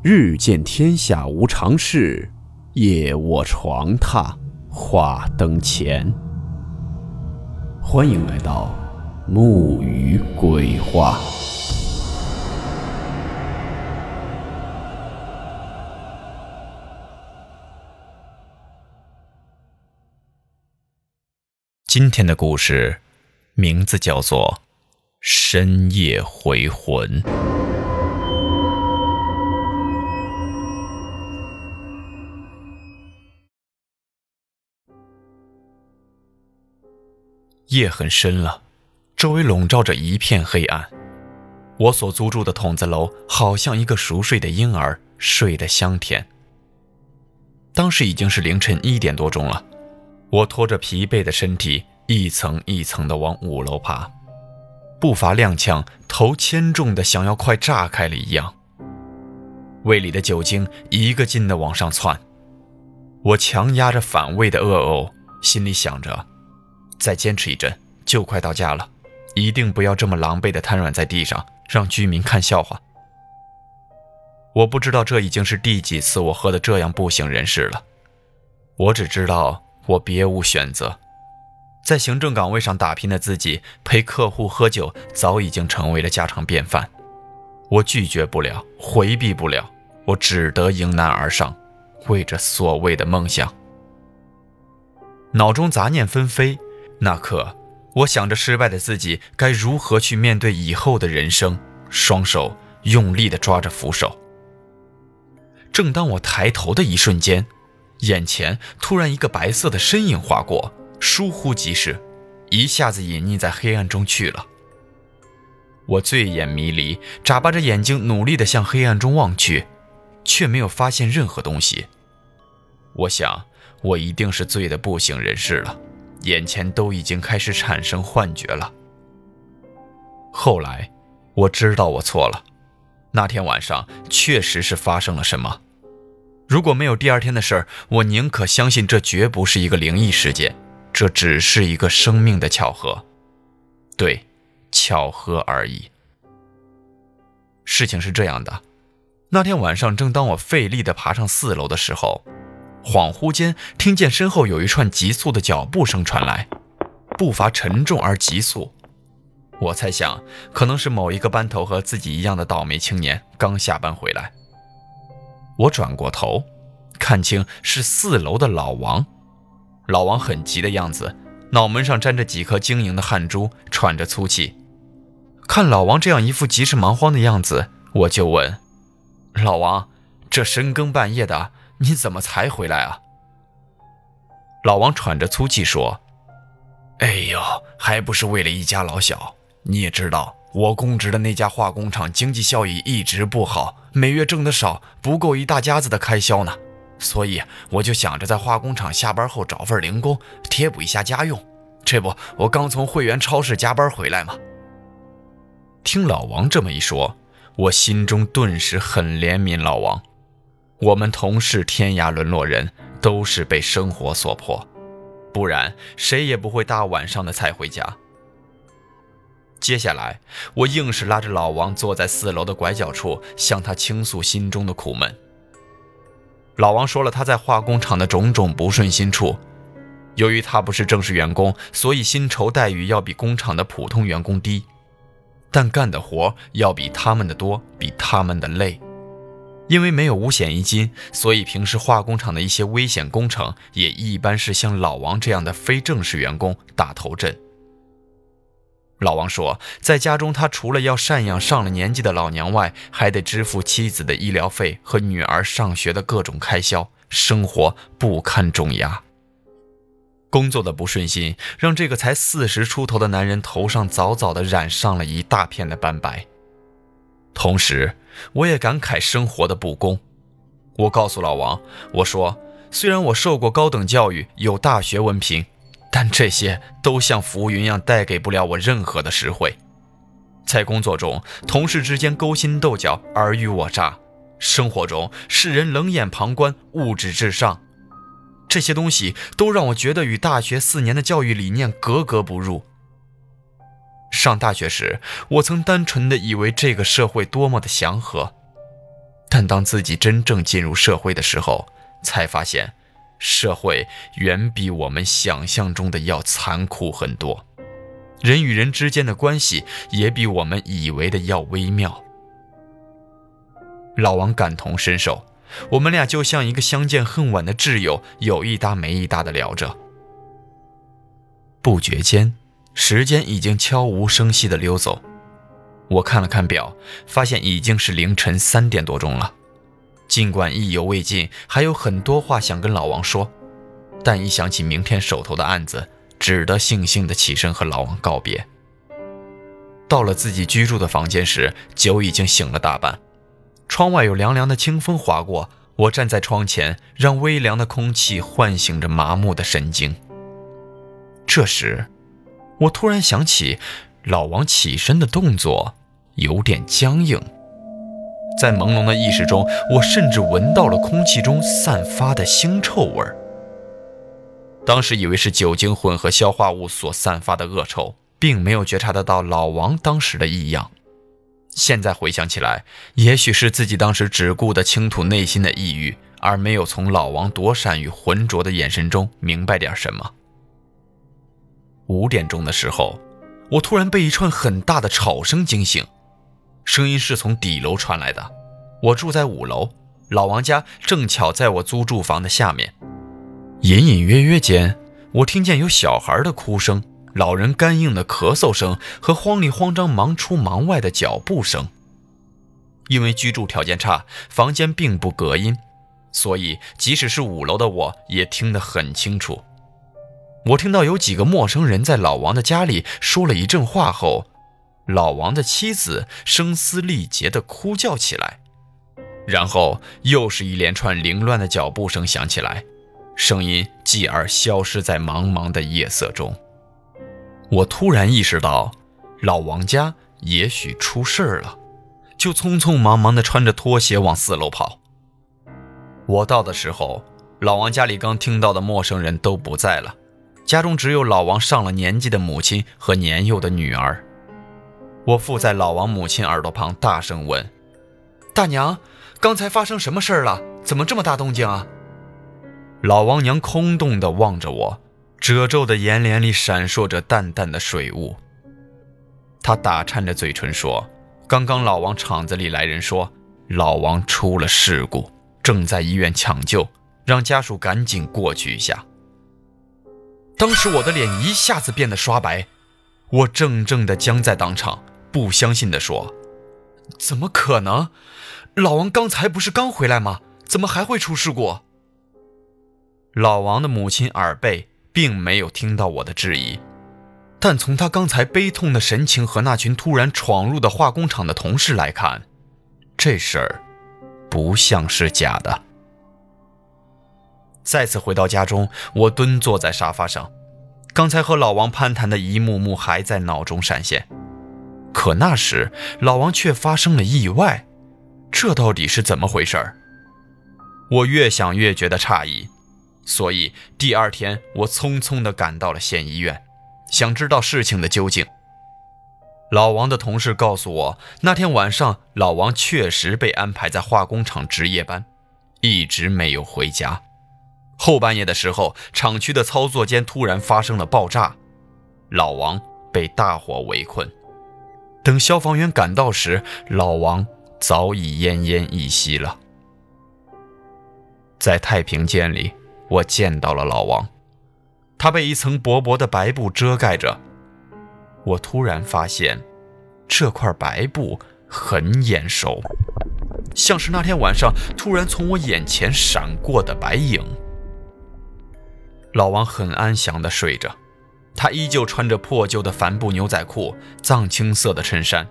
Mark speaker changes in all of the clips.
Speaker 1: 日见天下无常事，夜卧床榻话灯前。欢迎来到木鱼鬼话。
Speaker 2: 今天的故事名字叫做《深夜回魂》。夜很深了，周围笼罩着一片黑暗。我所租住的筒子楼好像一个熟睡的婴儿，睡得香甜。当时已经是凌晨一点多钟了，我拖着疲惫的身体，一层一层地往五楼爬，步伐踉跄，头牵重的想要快炸开了一样。胃里的酒精一个劲地往上窜，我强压着反胃的恶呕，心里想着。再坚持一阵，就快到家了。一定不要这么狼狈地瘫软在地上，让居民看笑话。我不知道这已经是第几次我喝得这样不省人事了。我只知道我别无选择。在行政岗位上打拼的自己，陪客户喝酒早已经成为了家常便饭。我拒绝不了，回避不了，我只得迎难而上，为着所谓的梦想。脑中杂念纷飞。那刻，我想着失败的自己该如何去面对以后的人生，双手用力地抓着扶手。正当我抬头的一瞬间，眼前突然一个白色的身影划过，疏忽即逝，一下子隐匿在黑暗中去了。我醉眼迷离，眨巴着眼睛，努力地向黑暗中望去，却没有发现任何东西。我想，我一定是醉得不省人事了。眼前都已经开始产生幻觉了。后来，我知道我错了，那天晚上确实是发生了什么。如果没有第二天的事儿，我宁可相信这绝不是一个灵异事件，这只是一个生命的巧合。对，巧合而已。事情是这样的，那天晚上，正当我费力地爬上四楼的时候。恍惚间，听见身后有一串急促的脚步声传来，步伐沉重而急促。我猜想，可能是某一个班头和自己一样的倒霉青年刚下班回来。我转过头，看清是四楼的老王。老王很急的样子，脑门上沾着几颗晶莹的汗珠，喘着粗气。看老王这样一副急事忙慌的样子，我就问：“老王，这深更半夜的。”你怎么才回来啊？老王喘着粗气说：“哎呦，还不是为了一家老小。你也知道，我供职的那家化工厂经济效益一直不好，每月挣的少，不够一大家子的开销呢。所以我就想着在化工厂下班后找份零工，贴补一下家用。这不，我刚从汇源超市加班回来嘛。”听老王这么一说，我心中顿时很怜悯老王。我们同是天涯沦落人，都是被生活所迫，不然谁也不会大晚上的才回家。接下来，我硬是拉着老王坐在四楼的拐角处，向他倾诉心中的苦闷。老王说了他在化工厂的种种不顺心处，由于他不是正式员工，所以薪酬待遇要比工厂的普通员工低，但干的活要比他们的多，比他们的累。因为没有五险一金，所以平时化工厂的一些危险工程也一般是像老王这样的非正式员工打头阵。老王说，在家中他除了要赡养上了年纪的老娘外，还得支付妻子的医疗费和女儿上学的各种开销，生活不堪重压。工作的不顺心让这个才四十出头的男人头上早早的染上了一大片的斑白。同时，我也感慨生活的不公。我告诉老王，我说，虽然我受过高等教育，有大学文凭，但这些都像浮云一样，带给不了我任何的实惠。在工作中，同事之间勾心斗角、尔虞我诈；生活中，世人冷眼旁观、物质至上。这些东西都让我觉得与大学四年的教育理念格格不入。上大学时，我曾单纯的以为这个社会多么的祥和，但当自己真正进入社会的时候，才发现，社会远比我们想象中的要残酷很多，人与人之间的关系也比我们以为的要微妙。老王感同身受，我们俩就像一个相见恨晚的挚友，有一搭没一搭的聊着。不觉间，时间已经悄无声息地溜走。我看了看表，发现已经是凌晨三点多钟了。尽管意犹未尽，还有很多话想跟老王说，但一想起明天手头的案子，只得悻悻地起身和老王告别。到了自己居住的房间时，酒已经醒了大半。窗外有凉凉的清风划过，我站在窗前，让微凉的空气唤醒着麻木的神经。这时，我突然想起，老王起身的动作有点僵硬。在朦胧的意识中，我甚至闻到了空气中散发的腥臭味儿。当时以为是酒精混合消化物所散发的恶臭，并没有觉察得到老王当时的异样。现在回想起来，也许是自己当时只顾得倾吐内心的抑郁，而没有从老王躲闪与浑浊的眼神中明白点什么。五点钟的时候，我突然被一串很大的吵声惊醒，声音是从底楼传来的。我住在五楼，老王家正巧在我租住房的下面。隐隐约约间，我听见有小孩的哭声、老人干硬的咳嗽声和慌里慌张忙出忙外的脚步声。因为居住条件差，房间并不隔音，所以即使是五楼的我也听得很清楚。我听到有几个陌生人在老王的家里说了一阵话后，老王的妻子声嘶力竭地哭叫起来，然后又是一连串凌乱的脚步声响起来，声音继而消失在茫茫的夜色中。我突然意识到，老王家也许出事了，就匆匆忙忙地穿着拖鞋往四楼跑。我到的时候，老王家里刚听到的陌生人都不在了。家中只有老王上了年纪的母亲和年幼的女儿。我附在老王母亲耳朵旁，大声问：“大娘，刚才发生什么事儿了？怎么这么大动静啊？”老王娘空洞地望着我，褶皱的眼帘里闪烁着淡淡的水雾。她打颤着嘴唇说：“刚刚老王厂子里来人说，老王出了事故，正在医院抢救，让家属赶紧过去一下。”当时我的脸一下子变得刷白，我怔怔地僵在当场，不相信地说：“怎么可能？老王刚才不是刚回来吗？怎么还会出事故？”老王的母亲耳背，并没有听到我的质疑，但从他刚才悲痛的神情和那群突然闯入的化工厂的同事来看，这事儿不像是假的。再次回到家中，我蹲坐在沙发上，刚才和老王攀谈的一幕幕还在脑中闪现。可那时老王却发生了意外，这到底是怎么回事儿？我越想越觉得诧异，所以第二天我匆匆地赶到了县医院，想知道事情的究竟。老王的同事告诉我，那天晚上老王确实被安排在化工厂值夜班，一直没有回家。后半夜的时候，厂区的操作间突然发生了爆炸，老王被大火围困。等消防员赶到时，老王早已奄奄一息了。在太平间里，我见到了老王，他被一层薄薄的白布遮盖着。我突然发现，这块白布很眼熟，像是那天晚上突然从我眼前闪过的白影。老王很安详地睡着，他依旧穿着破旧的帆布牛仔裤、藏青色的衬衫，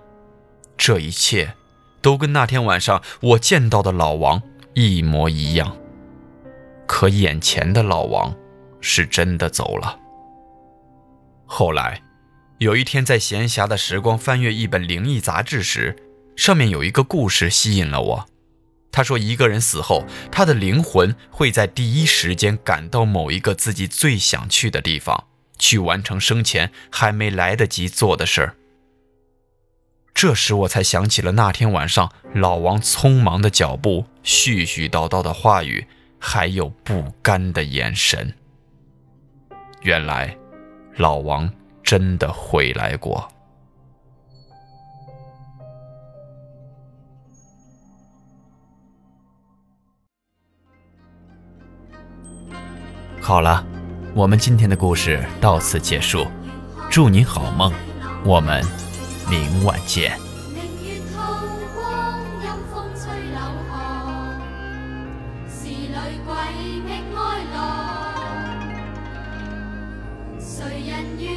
Speaker 2: 这一切都跟那天晚上我见到的老王一模一样。可眼前的老王是真的走了。后来，有一天在闲暇的时光翻阅一本灵异杂志时，上面有一个故事吸引了我。他说：“一个人死后，他的灵魂会在第一时间赶到某一个自己最想去的地方，去完成生前还没来得及做的事儿。”这时我才想起了那天晚上老王匆忙的脚步、絮絮叨叨的话语，还有不甘的眼神。原来，老王真的回来过。好了，我们今天的故事到此结束，祝您好梦，我们明晚见。
Speaker 3: 明月透光，阴风吹柳巷，是女鬼觅哀乐。谁人愿爱凄厉鬼身？